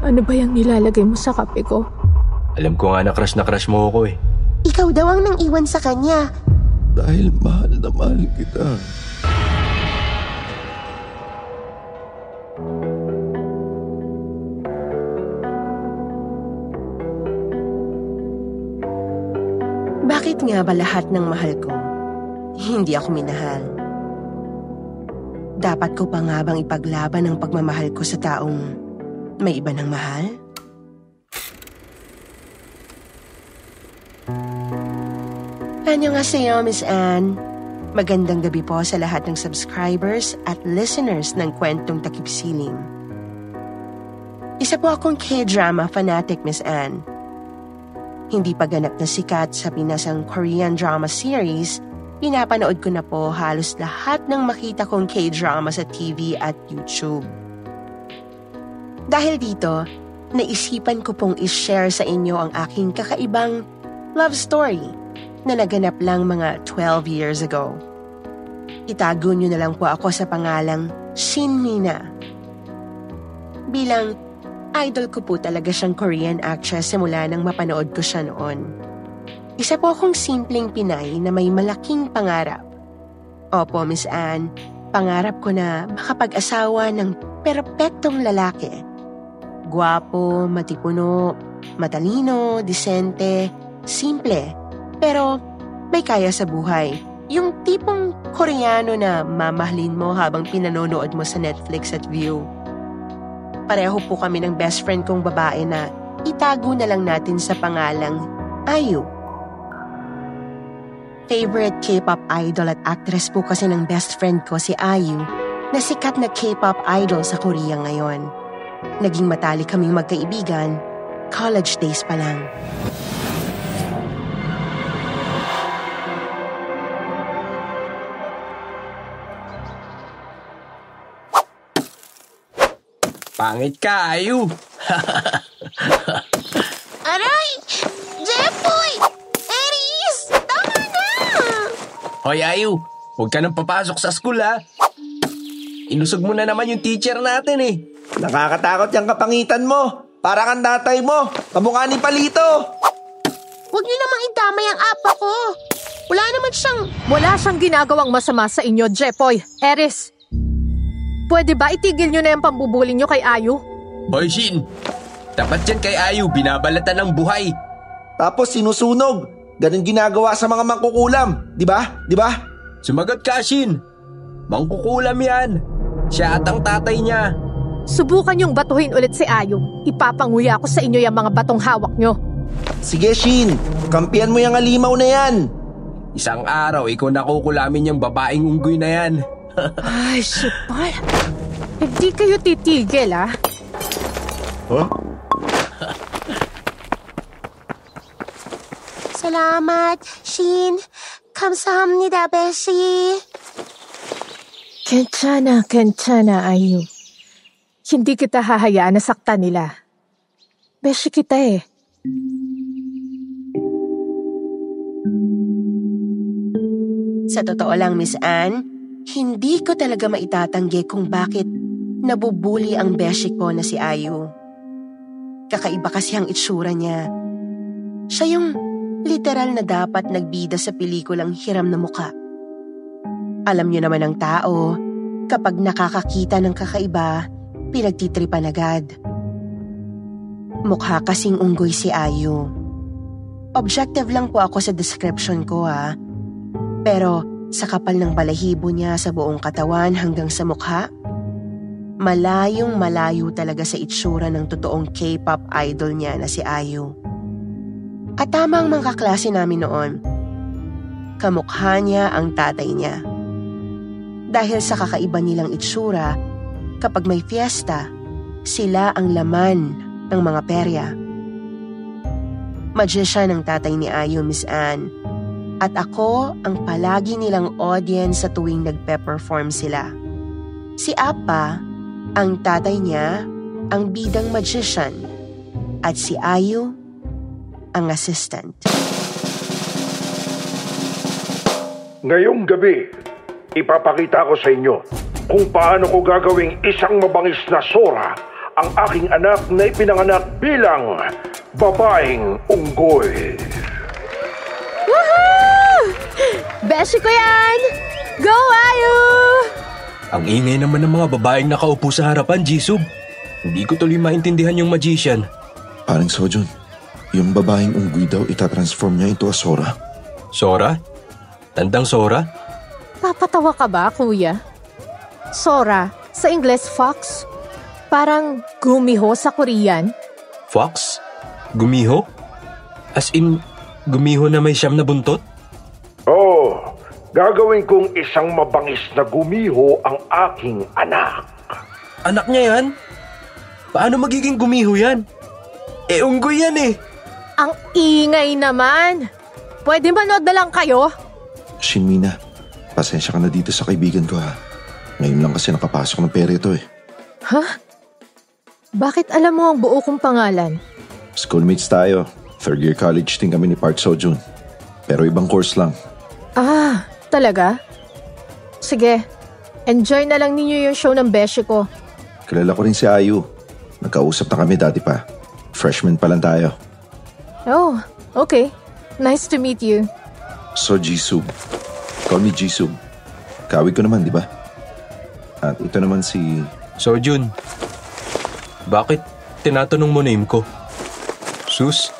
Ano ba yung nilalagay mo sa kape ko? Alam ko nga na crush na crush mo ako eh. Ikaw daw ang nang iwan sa kanya. Dahil mahal na mahal kita. Bakit nga ba lahat ng mahal ko, hindi ako minahal? Dapat ko pa nga bang ipaglaban ang pagmamahal ko sa taong may iba ng mahal? Nga sa'yo, Miss Anne? Magandang gabi po sa lahat ng subscribers at listeners ng Kwentong Takipsiling. Isa po akong K-drama fanatic, Miss Anne. Hindi pa ganap na sikat sa pinasang Korean drama series, pinapanood ko na po halos lahat ng makita kong K-drama sa TV at YouTube. Dahil dito, naisipan ko pong ishare sa inyo ang aking kakaibang love story na naganap lang mga 12 years ago. Itago niyo na lang po ako sa pangalang Shin Mina. Bilang idol ko po talaga siyang Korean actress simula nang mapanood ko siya noon. Isa po akong simpleng Pinay na may malaking pangarap. Opo, Miss Anne, pangarap ko na makapag-asawa ng perpektong lalaki. Guwapo, matipuno, matalino, disente, simple, pero may kaya sa buhay. Yung tipong koreano na mamahalin mo habang pinanonood mo sa Netflix at View. Pareho po kami ng best friend kong babae na itago na lang natin sa pangalang Ayu. Favorite K-pop idol at actress po kasi ng best friend ko si Ayu na sikat na K-pop idol sa Korea ngayon. Naging matalik kaming magkaibigan, college days pa lang. Pangit ka, ayu. Aray! Jeffoy! Aries! Tama na! Hoy, ayu. Huwag ka nang papasok sa school, ha? Inusog mo na naman yung teacher natin, eh. Nakakatakot yung kapangitan mo. Para kang tatay mo. Kamukha ni Palito. Huwag niyo namang idamay ang apa ko. Wala naman siyang... Wala siyang ginagawang masama sa inyo, Jepoy. Eris. Pwede ba itigil nyo na yung pambubuli nyo kay Ayu? Hoy, Shin. Dapat yan kay Ayu, binabalatan ng buhay. Tapos sinusunog. Ganun ginagawa sa mga mangkukulam. Di ba? Di ba? Sumagot ka, Shin. Mangkukulam yan. Siya at ang tatay niya. Subukan niyong batuhin ulit si Ayong. Ipapanguya ko sa inyo yung mga batong hawak nyo. Sige, Shin. Kampihan mo yung alimaw na yan. Isang araw, ikaw na kukulamin yung babaeng unggoy na yan. Ay, Shipal. Hindi eh, kayo titigil, ah. Huh? Salamat, Shin. Kamsahamnida, Beshi. Kenchana, kenchana, Ayu. Hindi kita hahayaan na saktan nila. Beshi kita eh. Sa totoo lang, Miss Anne, hindi ko talaga maitatanggi kung bakit nabubuli ang beshi ko na si Ayu. Kakaiba kasi ang itsura niya. Siya yung literal na dapat nagbida sa pelikulang hiram na muka. Alam niyo naman ang tao, kapag nakakakita ng kakaiba, pinagtitripan agad. Mukha kasing unggoy si Ayu. Objective lang po ako sa description ko ha. Pero sa kapal ng balahibo niya sa buong katawan hanggang sa mukha, malayong malayo talaga sa itsura ng totoong K-pop idol niya na si Ayu. At tama ang mga kaklase namin noon. Kamukha niya ang tatay niya. Dahil sa kakaiba nilang itsura, Kapag may fiesta, sila ang laman ng mga perya. Magician ang tatay ni Ayu, Miss Anne. At ako ang palagi nilang audience sa tuwing nagpe-perform sila. Si Apa, ang tatay niya, ang bidang magician. At si Ayu, ang assistant. Ngayong gabi, ipapakita ko sa inyo kung paano ko gagawing isang mabangis na sora ang aking anak na ipinanganak bilang babaeng unggoy. Woohoo! Beshi ko yan! Go, Ayu! Ang ingay naman ng mga babaeng nakaupo sa harapan, Jisub. Hindi ko tuloy maintindihan yung magician. Parang Sojun, yung babaeng unggoy daw itatransform niya into a Sora. Sora? Tandang Sora? Papatawa ka ba, kuya? Sora, sa Ingles, fox. Parang gumiho sa Korean. Fox? Gumiho? As in, gumiho na may siyam na buntot? Oh, gagawin kong isang mabangis na gumiho ang aking anak. Anak niya yan? Paano magiging gumiho yan? Eh, unggoy yan eh. Ang ingay naman! Pwede manood na lang kayo? Shinmina, pasensya ka na dito sa kaibigan ko ha. Ngayon lang kasi nakapasok ng pera ito eh. Ha? Bakit alam mo ang buo kong pangalan? Schoolmates tayo. Third year college din kami ni Park Sojun. Pero ibang course lang. Ah, talaga? Sige, enjoy na lang ninyo yung show ng beshi ko. Kilala ko rin si Ayu. Nagkausap na kami dati pa. Freshman pa lang tayo. Oh, okay. Nice to meet you. So Jisub. Call me Jisub. Kawig ko naman, di ba? At ito naman si... So, Jun, bakit tinatanong mo name ko? Sus,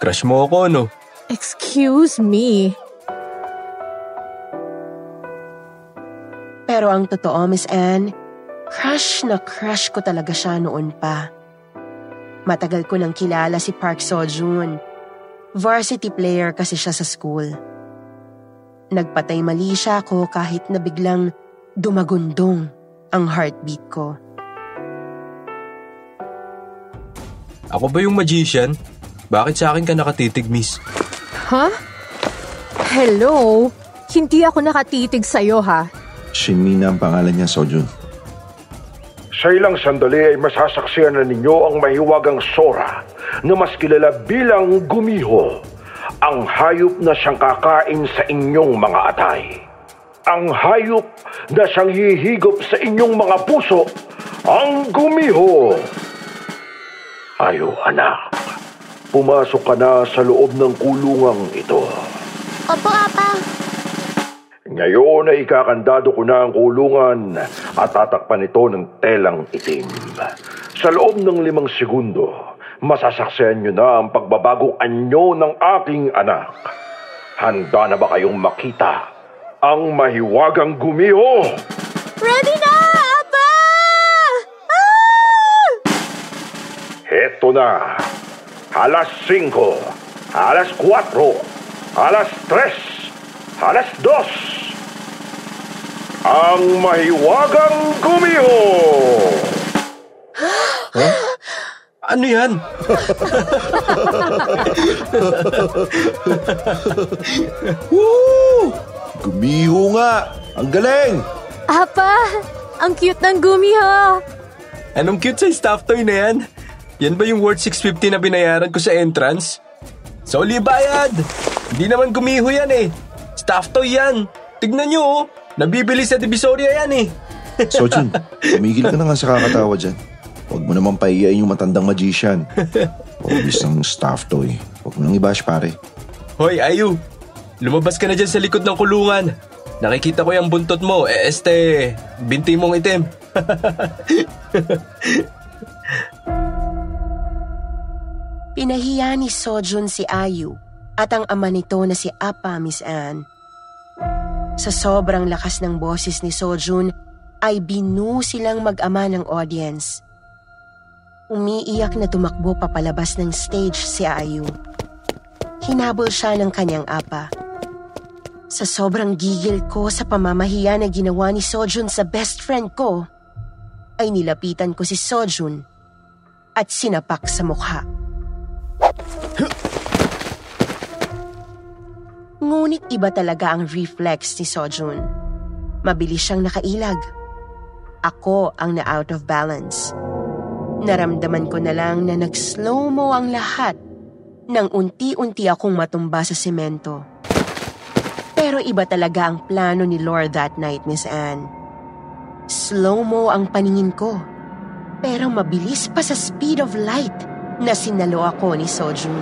crush mo ako, no? Excuse me. Pero ang totoo, Miss Anne, crush na crush ko talaga siya noon pa. Matagal ko nang kilala si Park Sojun. Varsity player kasi siya sa school. Nagpatay mali siya ako kahit na biglang dumagundong ang heartbeat ko. Ako ba yung magician? Bakit sa akin ka nakatitig, miss? Ha? Hello? Hindi ako nakatitig sa'yo, ha? Shinmina ang pangalan niya, Sojun. Sa ilang sandali ay masasaksiyan na ninyo ang mahiwagang Sora na mas kilala bilang Gumiho, ang hayop na siyang kakain sa inyong mga atay. Ang hayop na siyang hihigop sa inyong mga puso, ang Gumiho. Ayo anak, pumasok ka na sa loob ng kulungang ito. Opo, Apa. Ngayon ay ikakandado ko na ang kulungan at tatakpan ito ng telang itim. Sa loob ng limang segundo, masasaksiyan nyo na ang pagbabagong anyo ng aking anak. Handa na ba kayong makita ang mahiwagang gumiho? Ready na, Apa! Ah! Heto na. Alas 5, alas 4, alas 3, alas 2. Ang mahiwagang gumiho! Ano yan? Woo! Gumiho nga! Ang galing! Apa, ang cute ng gumiho. Anong cute sa staff toy na yan? Yan ba yung worth 650 na binayaran ko sa entrance? Soli bayad! Hindi naman gumiho yan eh. Staff toy yan. Tignan nyo oh. Nabibili sa Divisoria yan eh. Sojun, tumigil ka na nga sa kakatawa dyan. Huwag mo naman pahiyain yung matandang magician. Obvious ng staff toy. Huwag mo nang ibash pare. Hoy, Ayu. Lumabas ka na dyan sa likod ng kulungan. Nakikita ko yung buntot mo. Eh, este, binti mong itim. Pinahiya ni Sojun si Ayu at ang ama nito na si Apa, Miss Anne. Sa sobrang lakas ng boses ni Sojun ay binu silang mag-ama ng audience. Umiiyak na tumakbo papalabas ng stage si Ayu. Hinabol siya ng kanyang apa. Sa sobrang gigil ko sa pamamahiya na ginawa ni Sojun sa best friend ko, ay nilapitan ko si Sojun at sinapak sa mukha. Ngunit iba talaga ang reflex ni Sojun. Mabilis siyang nakailag. Ako ang na-out of balance. Naramdaman ko na lang na nag-slow-mo ang lahat nang unti-unti akong matumba sa semento. Pero iba talaga ang plano ni Lord that night, Miss Anne. Slow-mo ang paningin ko. Pero mabilis pa sa speed of light na sinalo ako ni Sojun.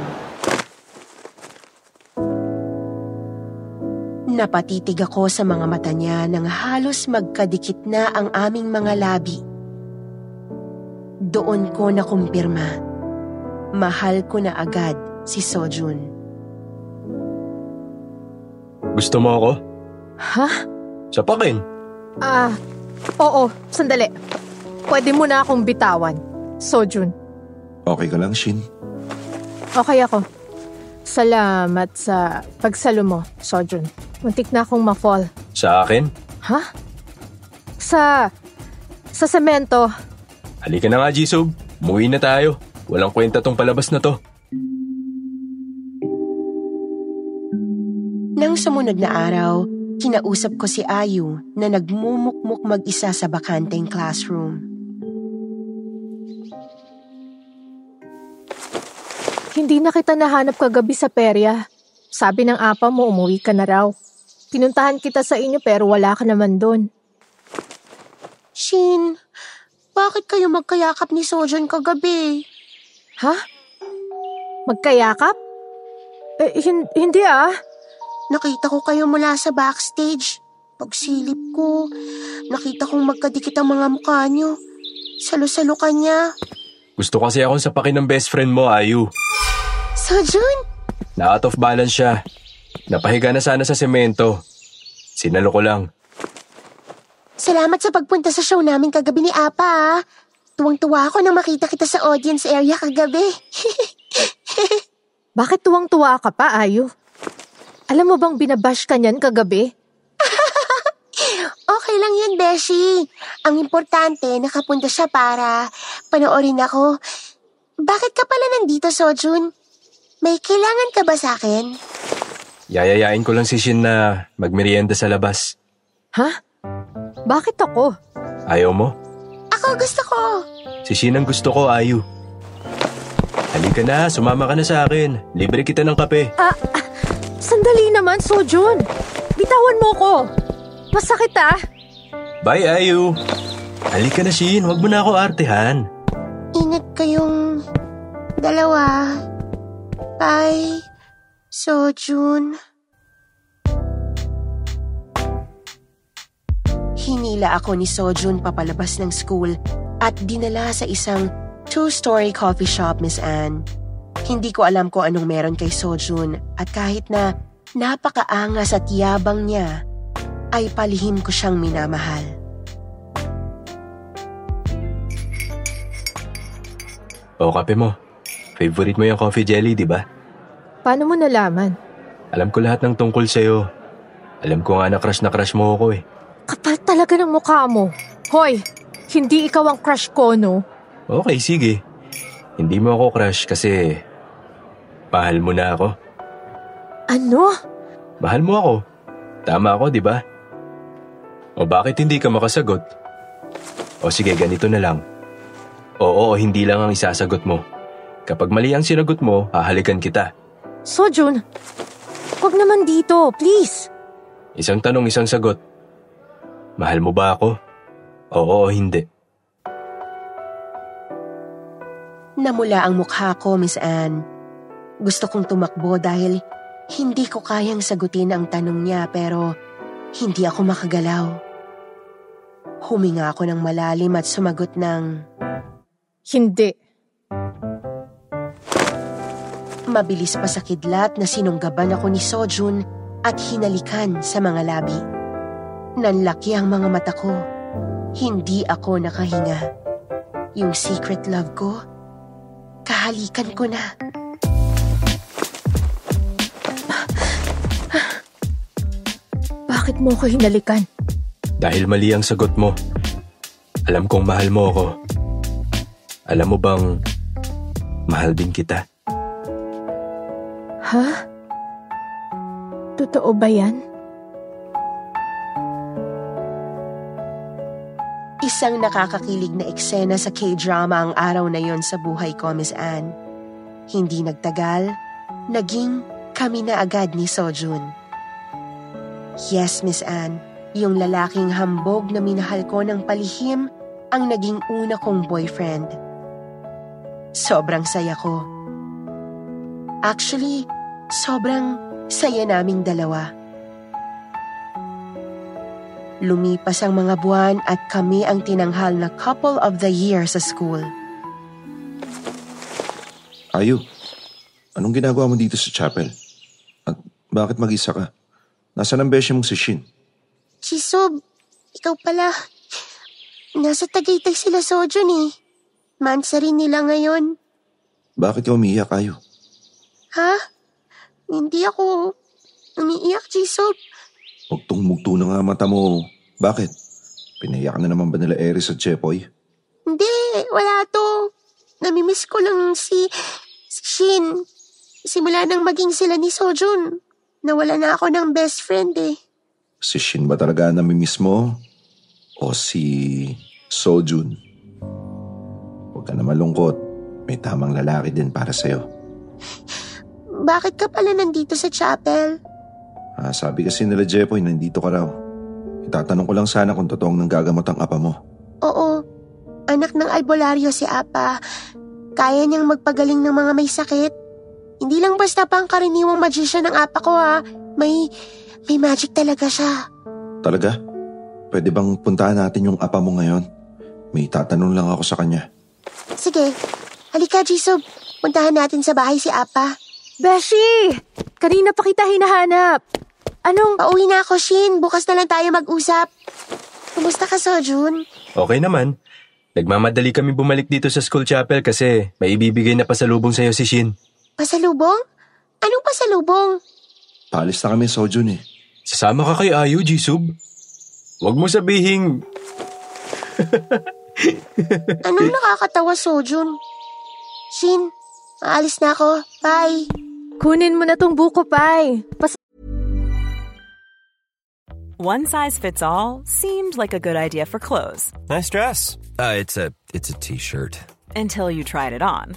Napatitig ako sa mga mata niya nang halos magkadikit na ang aming mga labi. Doon ko nakumpirma. Mahal ko na agad si Sojun. Gusto mo ako? Ha? Sapakin. Ah, oo, sandali. Pwede mo na akong bitawan, Sojun. Okay ka lang, Shin? Okay ako. Salamat sa pagsalo mo, Sojun. Muntik na akong ma-fall. Sa akin? Ha? Sa... sa semento. Halika na nga, Jisub. Umuwi na tayo. Walang kwenta tong palabas na to. Nang sumunod na araw, kinausap ko si Ayu na nagmumukmuk mag-isa sa bakanteng classroom. Hindi na kita nahanap kagabi sa perya. Sabi ng apa mo, umuwi ka na raw. Pinuntahan kita sa inyo pero wala ka naman doon. Shin, bakit kayo magkayakap ni Sojon kagabi? Ha? Magkayakap? Eh, hin- hindi ah. Nakita ko kayo mula sa backstage. Pagsilip ko, nakita kong magkadikit ang mga mukha nyo. Salo-salo ka niya. Gusto kasi akong sapakin ng best friend mo, Ayu. Sojon? Na out of balance siya. Napahiga na sana sa semento. Sinalo ko lang. Salamat sa pagpunta sa show namin kagabi ni Apa ah. Tuwang-tuwa ako na makita kita sa audience area kagabi. Bakit tuwang-tuwa ka pa, Ayu? Alam mo bang binabash ka niyan kagabi? okay lang yun, Beshi. Ang importante, nakapunta siya para panoorin ako. Bakit ka pala nandito, Sojun? May kailangan ka ba sa akin? Yayayain ko lang si Shin na magmerienda sa labas. Ha? Bakit ako? Ayaw mo? Ako gusto ko. Si Shin ang gusto ko, Ayu. Halika na, sumama ka na sa akin. Libre kita ng kape. Ah, ah, sandali naman, Sojun. Bitawan mo ko. Masakit ah. Bye, Ayu. Halika na, Shin. Huwag mo na ako artehan. Ingat kayong dalawa. Bye, Sojun. Hinila ako ni Sojun papalabas ng school at dinala sa isang two-story coffee shop, Miss Anne. Hindi ko alam kung anong meron kay Sojun at kahit na napakaangas at yabang niya, ay palihim ko siyang minamahal. O, kape mo. Favorite mo yung coffee jelly, di ba? Paano mo nalaman? Alam ko lahat ng tungkol sa'yo. Alam ko nga na crush na crush mo ako eh. Kapal talaga ng mukha mo. Hoy, hindi ikaw ang crush ko, no? Okay, sige. Hindi mo ako crush kasi mahal mo na ako. Ano? Mahal mo ako. Tama ako, di ba? O bakit hindi ka makasagot? O sige, ganito na lang. Oo o hindi lang ang isasagot mo. Kapag mali ang sinagot mo, hahalikan kita. Sojun, wag naman dito, please. Isang tanong, isang sagot. Mahal mo ba ako? Oo o hindi. Namula ang mukha ko, Miss Anne. Gusto kong tumakbo dahil hindi ko kayang sagutin ang tanong niya pero hindi ako makagalaw. Huminga ako ng malalim at sumagot ng Hindi. mabilis pa sa kidlat na sinunggaban ako ni Sojun at hinalikan sa mga labi. Nanlaki ang mga mata ko. Hindi ako nakahinga. Yung secret love ko, kahalikan ko na. Bakit mo ko hinalikan? Dahil mali ang sagot mo. Alam kong mahal mo ako. Alam mo bang mahal din kita? Ha? Totoo ba yan? Isang nakakakilig na eksena sa K-drama ang araw na yon sa buhay ko, Miss Anne. Hindi nagtagal, naging kami na agad ni Sojun. Yes, Miss Anne, yung lalaking hambog na minahal ko ng palihim ang naging una kong boyfriend. Sobrang saya ko. Actually, sobrang saya naming dalawa. Lumipas ang mga buwan at kami ang tinanghal na couple of the year sa school. Ayo, anong ginagawa mo dito sa chapel? At bakit mag-isa ka? Nasaan ang besya mong si Shin? Shisob, ikaw pala. Nasa Tagaytay sila Sojun eh. Mansa rin nila ngayon. Bakit ka umiiyak, Ayo? Ha? Hindi ako umiiyak, Shisob. Mugtong-mugto na nga mata mo. Bakit? Pinayak na naman ba nila Eris at Chepoy? Hindi, wala to. Namimiss ko lang si, si Shin. Simula nang maging sila ni Sojun. Nawala na ako ng best friend eh. Si Shin ba talaga namimiss mo? O si Sojun? Huwag ka na malungkot. May tamang lalaki din para sa'yo. Bakit ka pala nandito sa chapel? Ah, sabi kasi nila Jepoy, nandito ka raw. Itatanong ko lang sana kung totoong nanggagamot ang apa mo. Oo, anak ng albularyo si Apa. Kaya niyang magpagaling ng mga may sakit. Hindi lang basta pang karaniwang magician ng Apa ko ha. May, may magic talaga siya. Talaga? Pwede bang puntahan natin yung apa mo ngayon? May tatanong lang ako sa kanya. Sige, halika Jisub. Puntahan natin sa bahay si Apa. Beshi! Kanina pa kita hinahanap. Anong... Pauwi na ako, Shin. Bukas na lang tayo mag-usap. Kumusta ka, Sojun? Okay naman. Nagmamadali kami bumalik dito sa school chapel kasi may ibibigay na pasalubong sa'yo si Shin. Pasalubong? Anong pasalubong? Paalis na kami, Sojun eh. Sasama ka kay Ayu, Jisub. Huwag mo sabihing... Anong nakakatawa, Sojun? Shin, aalis na ako. Bye. Kunin mo na tong buko, Pai. Pas- One size fits all seemed like a good idea for clothes Nice dress. Uh, it's a it's a t-shirt. until you tried it on.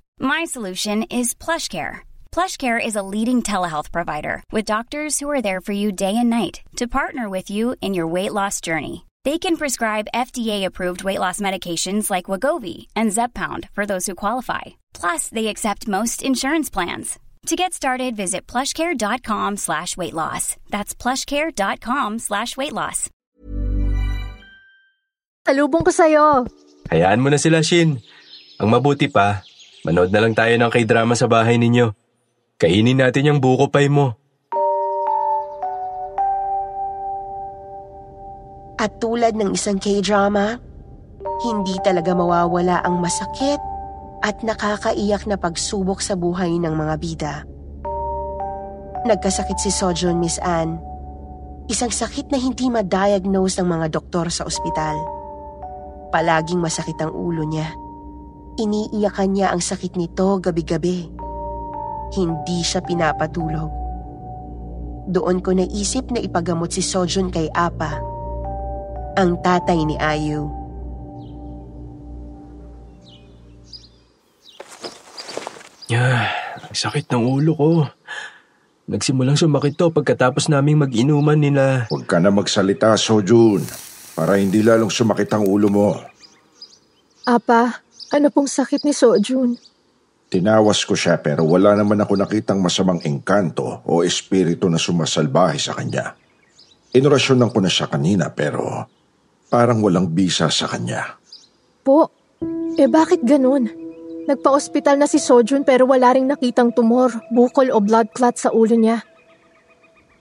My solution is PlushCare. PlushCare is a leading telehealth provider with doctors who are there for you day and night to partner with you in your weight loss journey. They can prescribe FDA-approved weight loss medications like Wagovi and Zepbound for those who qualify. Plus, they accept most insurance plans. To get started, visit plushcare.com slash weight loss. That's plushcare.com slash weight loss. Talubong ko sa'yo. Hayaan mo na sila, Shin. Ang mabuti pa, manood na lang tayo ng k-drama sa bahay ninyo. Kainin natin yung buko pie mo. At tulad ng isang K-drama, hindi talaga mawawala ang masakit at nakakaiyak na pagsubok sa buhay ng mga bida. Nagkasakit si Sojun, Miss Anne. Isang sakit na hindi ma-diagnose ng mga doktor sa ospital. Palaging masakit ang ulo niya. Iniiyakan niya ang sakit nito gabi-gabi. Hindi siya pinapatulog. Doon ko naisip na ipagamot si Sojun kay Apa, ang tatay ni Ayu. Ah, ang sakit ng ulo ko. Nagsimulang sumakit to pagkatapos naming mag-inuman nila. Huwag ka na magsalita, Sojun. Para hindi lalong sumakit ang ulo mo. Apa, ano pong sakit ni Sojun? Tinawas ko siya pero wala naman ako nakitang masamang engkanto o espiritu na sumasalbahe sa kanya. Inorasyonan ko na siya kanina pero parang walang bisa sa kanya. Po, eh bakit ganun? Nagpa-ospital na si Sojun pero wala ring nakitang tumor, bukol o blood clot sa ulo niya.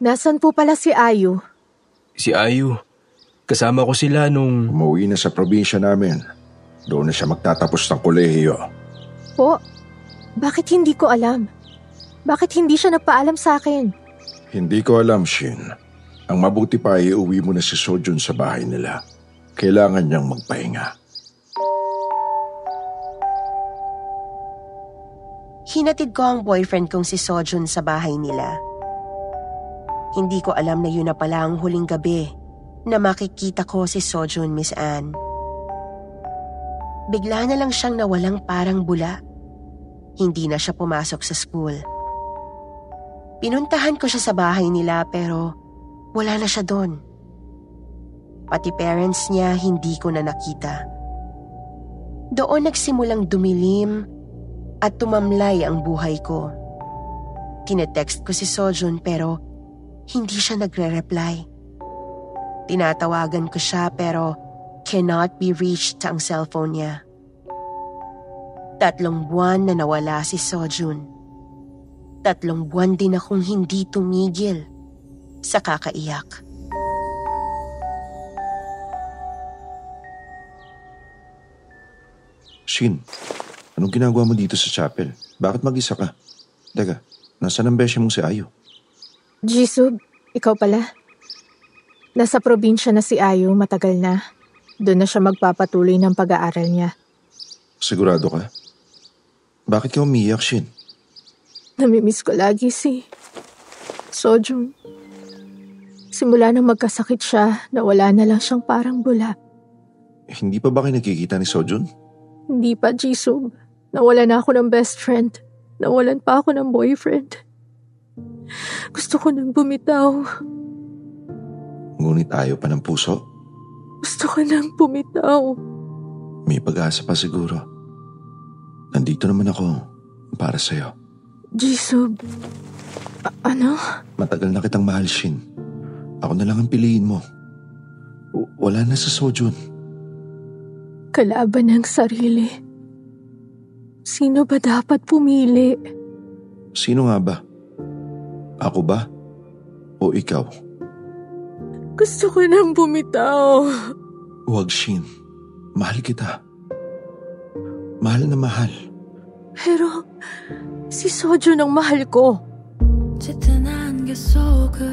Nasaan po pala si Ayu? Si Ayu, kasama ko sila nung... Umuwi na sa probinsya namin. Doon na siya magtatapos ng kolehiyo. Po, bakit hindi ko alam? Bakit hindi siya nagpaalam sa akin? Hindi ko alam, Shin. Ang mabuti pa ay uwi mo na si Sojun sa bahay nila. Kailangan niyang magpahinga. Hinatid ko ang boyfriend kong si Sojun sa bahay nila. Hindi ko alam na yun na pala ang huling gabi na makikita ko si Sojun, Miss Anne. Bigla na lang siyang nawalang parang bula. Hindi na siya pumasok sa school. Pinuntahan ko siya sa bahay nila pero wala na siya doon. Pati parents niya hindi ko na nakita. Doon nagsimulang dumilim at tumamlay ang buhay ko. Tinetext ko si Sojun pero hindi siya nagre-reply. Tinatawagan ko siya pero cannot be reached ang cellphone niya. Tatlong buwan na nawala si Sojun. Tatlong buwan din akong hindi tumigil sa kakaiyak. Shin, anong ginagawa mo dito sa chapel? Bakit mag-isa ka? Teka, nasa ang besya mong si Ayo? Jisub, ikaw pala. Nasa probinsya na si Ayu matagal na. Doon na siya magpapatuloy ng pag-aaral niya. Sigurado ka? Bakit ka umiyak, Shin? Namimiss ko lagi si Sojun. Simula nang magkasakit siya, nawala na lang siyang parang bula. Hindi pa ba kayo nagkikita ni Sojun? Hindi pa, Jisub. Nawala na ako ng best friend. Nawalan pa ako ng boyfriend. Gusto ko nang bumitaw. Ngunit ayaw pa ng puso? Gusto ko nang bumitaw. May pag-asa pa siguro. Nandito naman ako para sa'yo. Jisub, a- ano? Matagal na kitang mahal, Shin. Ako na lang ang piliin mo. W- wala na sa Sojun. Kalaban ng sarili. Sino ba dapat pumili? Sino nga ba? Ako ba? O ikaw? Gusto ko nang bumitaw. Huwag, Shin. Mahal kita. Mahal na mahal. Pero si Sojo ang mahal ko. 짙은 안개 속을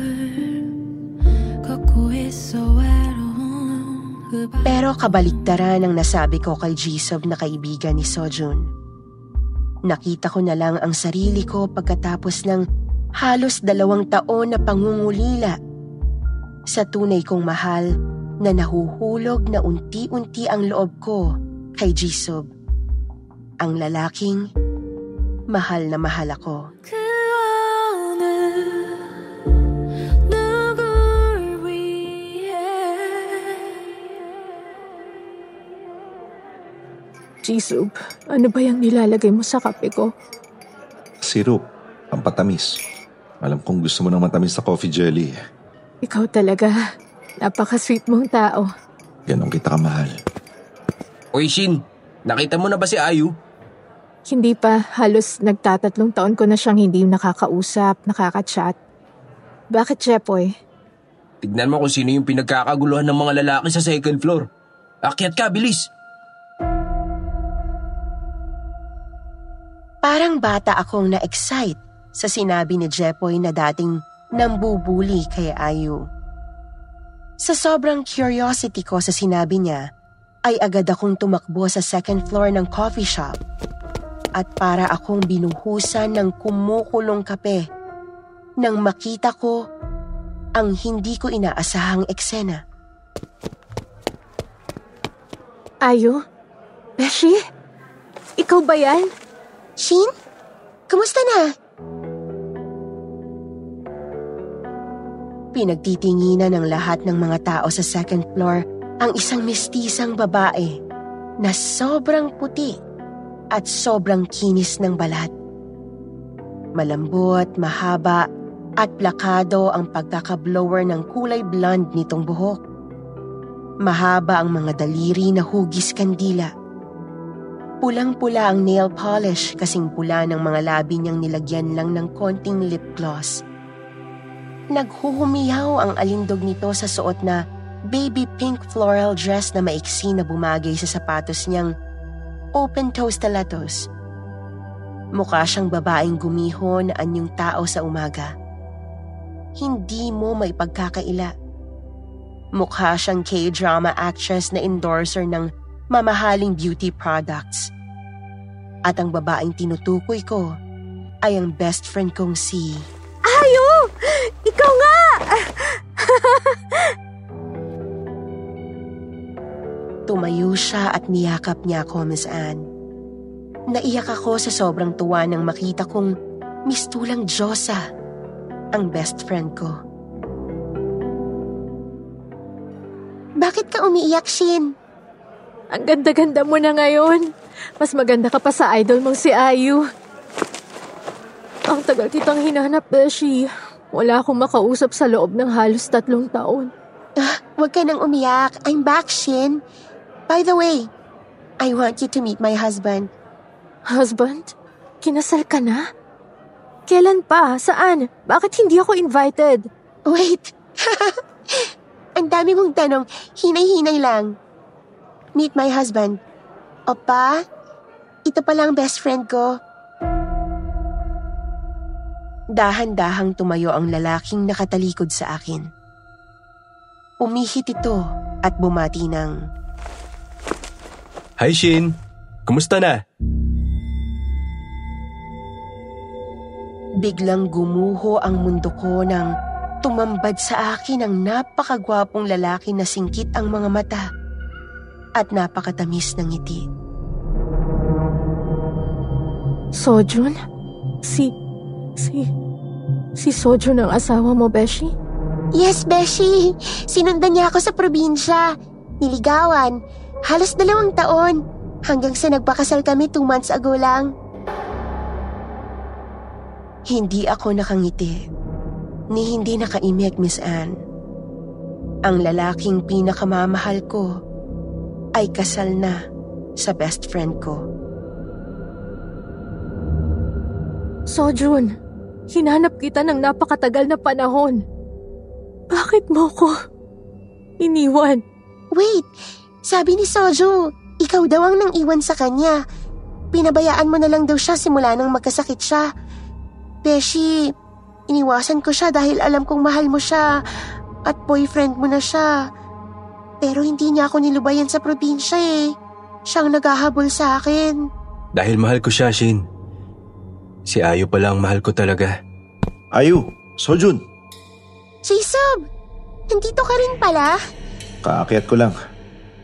걷고 있어 외로운 그 밤 Pero kabaliktaran ang nasabi ko kay Jisub na kaibigan ni Sojun. Nakita ko na lang ang sarili ko pagkatapos ng halos dalawang taon na pangungulila sa tunay kong mahal na nahuhulog na unti-unti ang loob ko kay Jisob. Ang lalaking, mahal na mahal ako. Jisub, ano ba yung nilalagay mo sa kape ko? Sirup, pampatamis. Alam kong gusto mo ng matamis na coffee jelly. Ikaw talaga. Napaka-sweet mong tao. Ganon kita kamahal. Uy, Shin, nakita mo na ba si Ayu? Hindi pa, halos nagtatatlong taon ko na siyang hindi nakakausap, nakaka-chat. Bakit, Jepoy? Tignan mo kung sino yung pinagkakaguluhan ng mga lalaki sa second floor. Akyat ka, bilis! Parang bata akong na-excite sa sinabi ni Jepoy na dating nambubuli kay Ayu. Sa sobrang curiosity ko sa sinabi niya, ay agad akong tumakbo sa second floor ng coffee shop at para akong binuhusan ng kumukulong kape nang makita ko ang hindi ko inaasahang eksena. Ayo? Beshi? Ikaw ba yan? Shin? Kumusta na? Pinagtitinginan ng lahat ng mga tao sa second floor ang isang mistisang babae na sobrang puti at sobrang kinis ng balat. Malambot, mahaba at plakado ang pagkakablower ng kulay blonde nitong buhok. Mahaba ang mga daliri na hugis kandila. Pulang-pula ang nail polish kasing pula ng mga labi niyang nilagyan lang ng konting lip gloss. Naghuhumiyaw ang alindog nito sa suot na baby pink floral dress na maiksi na bumagay sa sapatos niyang open-toe stilettos. Mukha siyang babaeng gumiho na anyong tao sa umaga. Hindi mo maipagkakaila. Mukha siyang K-drama actress na endorser ng mamahaling beauty products. At ang babaeng tinutukoy ko ay ang best friend kong si... Ayo! Ikaw nga! Tumayo siya at niyakap niya ako, Miss Anne. Naiyak ako sa sobrang tuwa nang makita kong mistulang Diyosa, ang best friend ko. Bakit ka umiiyak, Shin? Ang ganda-ganda mo na ngayon. Mas maganda ka pa sa idol mong si Ayu. Ang tagal kitang hinanap, Beshi. Wala akong makausap sa loob ng halos tatlong taon. Ah, huwag ka nang umiyak. I'm back, Shin. By the way, I want you to meet my husband. Husband? Kinasal ka na? Kailan pa? Saan? Bakit hindi ako invited? Wait. Ang dami mong tanong. Hinay-hinay lang. Meet my husband. Opa, ito pala ang best friend ko. Dahan-dahang tumayo ang lalaking nakatalikod sa akin. Umihit ito at bumati ng, Hi Shin! Kumusta na? Biglang gumuho ang mundo ko nang tumambad sa akin ang napakagwapong lalaki na singkit ang mga mata at napakatamis ng ngiti. Sojun? Si... Si... Si Sojun ang asawa mo, Beshi? Yes, Beshi. Sinundan niya ako sa probinsya. Niligawan. Halos dalawang taon. Hanggang sa nagpakasal kami two months ago lang. Hindi ako nakangiti. Ni hindi nakaimik, Miss Anne. Ang lalaking pinakamamahal ko ay kasal na sa best friend ko. Sojun, hinanap kita ng napakatagal na panahon. Bakit mo ko iniwan? Wait, sabi ni Sojo, ikaw daw ang nang iwan sa kanya. Pinabayaan mo na lang daw siya simula nang magkasakit siya. Beshi, iniwasan ko siya dahil alam kong mahal mo siya at boyfriend mo na siya. Pero hindi niya ako nilubayan sa probinsya eh. Siyang naghahabol sa akin. Dahil mahal ko siya, Shin. Si Ayu pala ang mahal ko talaga. Ayu, Sojun, Jasob, nandito ka rin pala? kaakyat ko lang.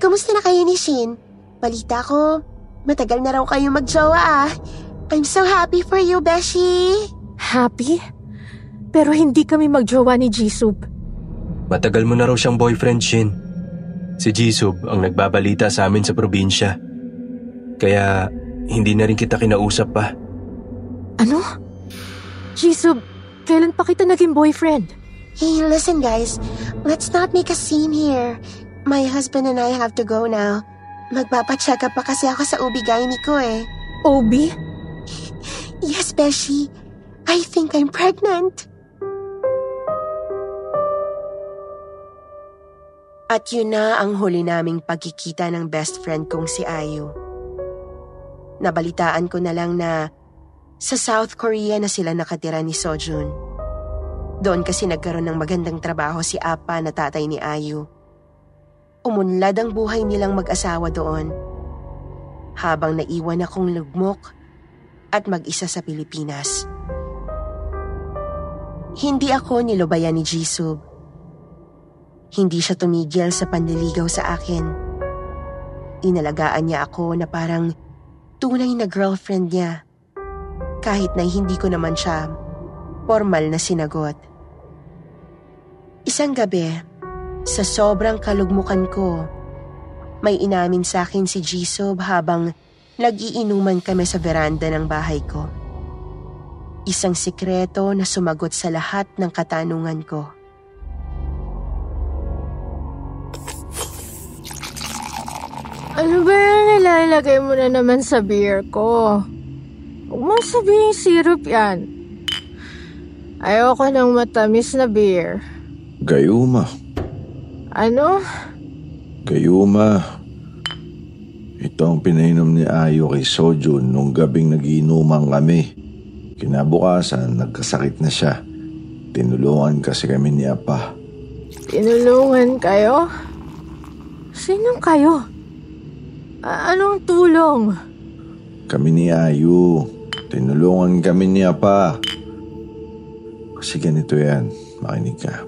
Kamusta na kayo ni Shin? Balita ko, matagal na raw kayo magjowa ah. I'm so happy for you, Beshi. Happy? Pero hindi kami magjowa ni Jisub. Matagal mo na raw siyang boyfriend, Shin. Si Jisub ang nagbabalita sa amin sa probinsya. Kaya hindi na rin kita kinausap pa. Ano? Jisub, kailan pa kita naging boyfriend? Hey, listen guys. Let's not make a scene here. My husband and I have to go now. Magpapacheck up pa kasi ako sa OB-GYN ko eh. OB? Yes, Beshi. I think I'm pregnant. At yun na ang huli naming pagkikita ng best friend kong si Ayu. Nabalitaan ko na lang na sa South Korea na sila nakatira ni Sojun. Doon kasi nagkaroon ng magandang trabaho si Apa na tatay ni Ayu. Umunlad ang buhay nilang mag-asawa doon. Habang naiwan akong lugmok at mag-isa sa Pilipinas. Hindi ako nilubayan ni Jisub. Hindi siya tumigil sa panliligaw sa akin. Inalagaan niya ako na parang tunay na girlfriend niya. Kahit na hindi ko naman siya formal na sinagot. Isang gabi, sa sobrang kalugmukan ko, may inamin sa akin si Jisub habang nag-iinuman kami sa veranda ng bahay ko. Isang sikreto na sumagot sa lahat ng katanungan ko. Ano ba yung nilalagay mo na naman sa beer ko? Huwag mo sabihin syrup yan. Ayoko ng matamis na beer. Gayuma. Ano? Gayuma. Ito ang pinainom ni Ayo kay Sojun nung gabing nagiinuman kami. Kinabukasan, nagkasakit na siya. Tinulungan kasi kami ni Apa. Tinulungan kayo? Sinong kayo? A- anong tulong? Kami ni Ayu. Tinulungan kami ni Apa. Kasi ganito yan. Makinig ka.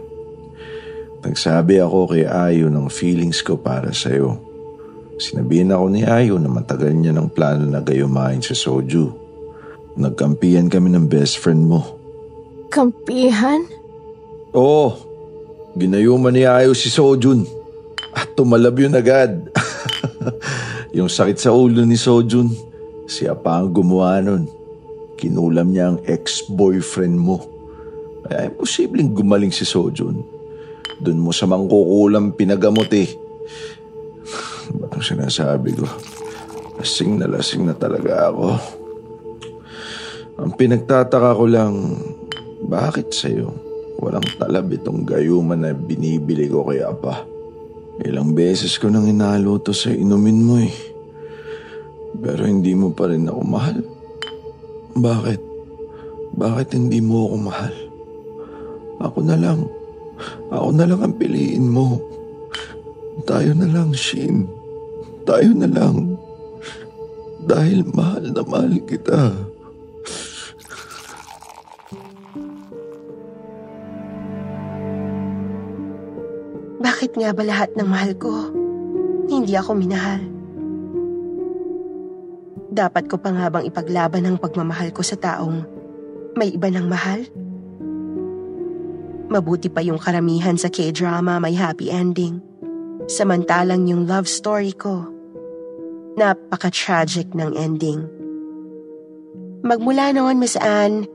Nagsabi ako kay Ayu ng feelings ko para sa'yo. Sinabihin ako ni Ayu na matagal niya ng plano na gayumain si Soju. Nagkampihan kami ng best friend mo. Kampihan? Oo. Ginayuman ni Ayu si Sojun. At tumalab yun agad. yung sakit sa ulo ni Sojun, siya pa ang gumawa nun. Kinulam niya ang ex-boyfriend mo. Kaya imposibleng gumaling si Sojun. Doon mo sa mangkukulam pinagamot eh. Ba't sinasabi ko? Lasing na lasing na talaga ako. Ang pinagtataka ko lang, bakit sa'yo walang talab itong gayuman na binibili ko kay Apa? Ilang beses ko nang inalo to sa inumin mo eh. Pero hindi mo pa rin ako mahal. Bakit? Bakit hindi mo ako mahal? Ako na lang. Ako na lang ang piliin mo. Tayo na lang, Shin. Tayo na lang. Dahil mahal na mahal kita. Bakit nga ba lahat ng mahal ko, hindi ako minahal? Dapat ko pa nga bang ipaglaban ang pagmamahal ko sa taong may iba ng mahal? Mabuti pa yung karamihan sa K-drama may happy ending. Samantalang yung love story ko, napaka-tragic ng ending. Magmula noon, Miss Anne,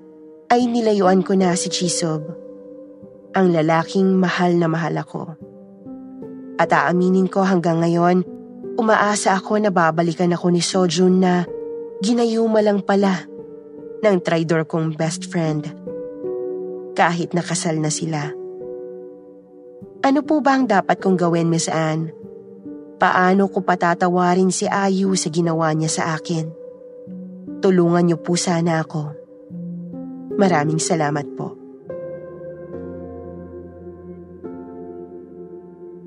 ay nilayuan ko na si Chisob, ang lalaking mahal na mahal ako. At aaminin ko hanggang ngayon, umaasa ako na babalikan ako ni Sojun na ginayuma lang pala ng traidor kong best friend. Kahit nakasal na sila. Ano po ba ang dapat kong gawin, Miss Anne? Paano ko patatawarin si Ayu sa ginawa niya sa akin? Tulungan niyo po sana ako. Maraming salamat po.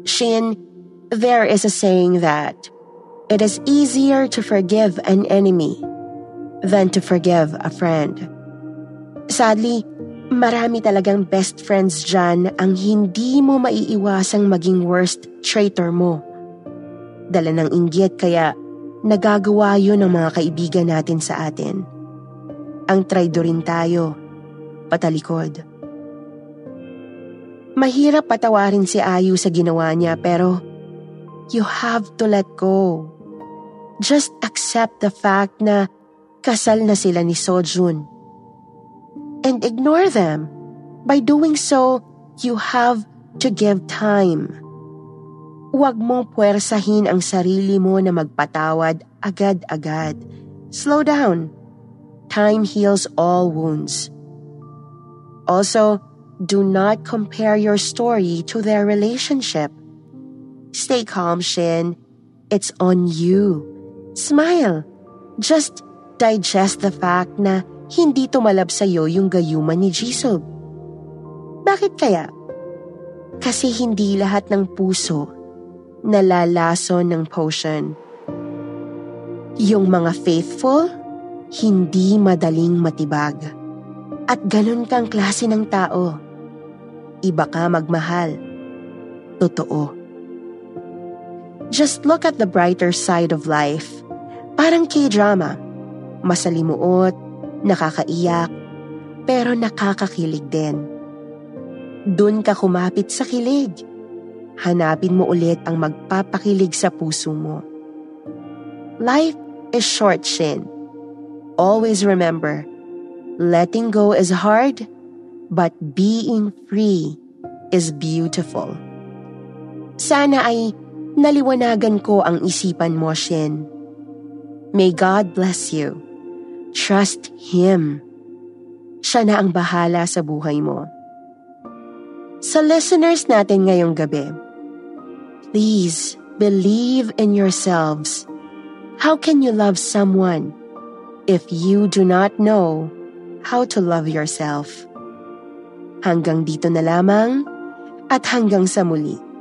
Shin, there is a saying that it is easier to forgive an enemy than to forgive a friend. Sadly, marami talagang best friends dyan ang hindi mo maiiwasang maging worst traitor mo. Dala ng inggit kaya nagagawa yun ng mga kaibigan natin sa atin. Ang traidorin tayo, patalikod. Mahirap patawarin si Ayu sa ginawa niya pero you have to let go. Just accept the fact na kasal na sila ni Sojun. And ignore them. By doing so, you have to give time. Huwag mong puwersahin ang sarili mo na magpatawad agad-agad. Slow down. Time heals all wounds. Also, do not compare your story to their relationship. Stay calm, Shin. It's on you. Smile. Just digest the fact na hindi tumalab sa'yo yung gayuman ni Jisoo. Bakit kaya? Kasi hindi lahat ng puso nalalaso ng potion. Yung mga faithful, hindi madaling matibag. At ganun kang klase ng tao. Iba ka magmahal. Totoo. Just look at the brighter side of life. Parang K-drama. Masalimuot, nakakaiyak, pero nakakakilig din. Doon ka kumapit sa kilig. Hanapin mo ulit ang magpapakilig sa puso mo. Life is short, Shin. Always remember, letting go is hard, but being free is beautiful. Sana ay Naliwanagan ko ang isipan mo, Shin. May God bless you. Trust Him. Siya na ang bahala sa buhay mo. Sa listeners natin ngayong gabi, please believe in yourselves. How can you love someone if you do not know how to love yourself? Hanggang dito na lamang at hanggang sa muli.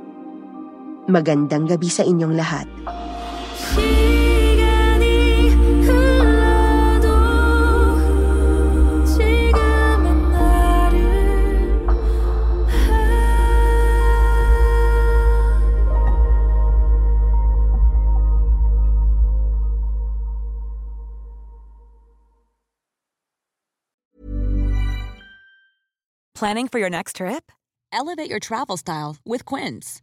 Magandang gabi sa inyong lahat. Planning for your next trip? Elevate your travel style with Quince.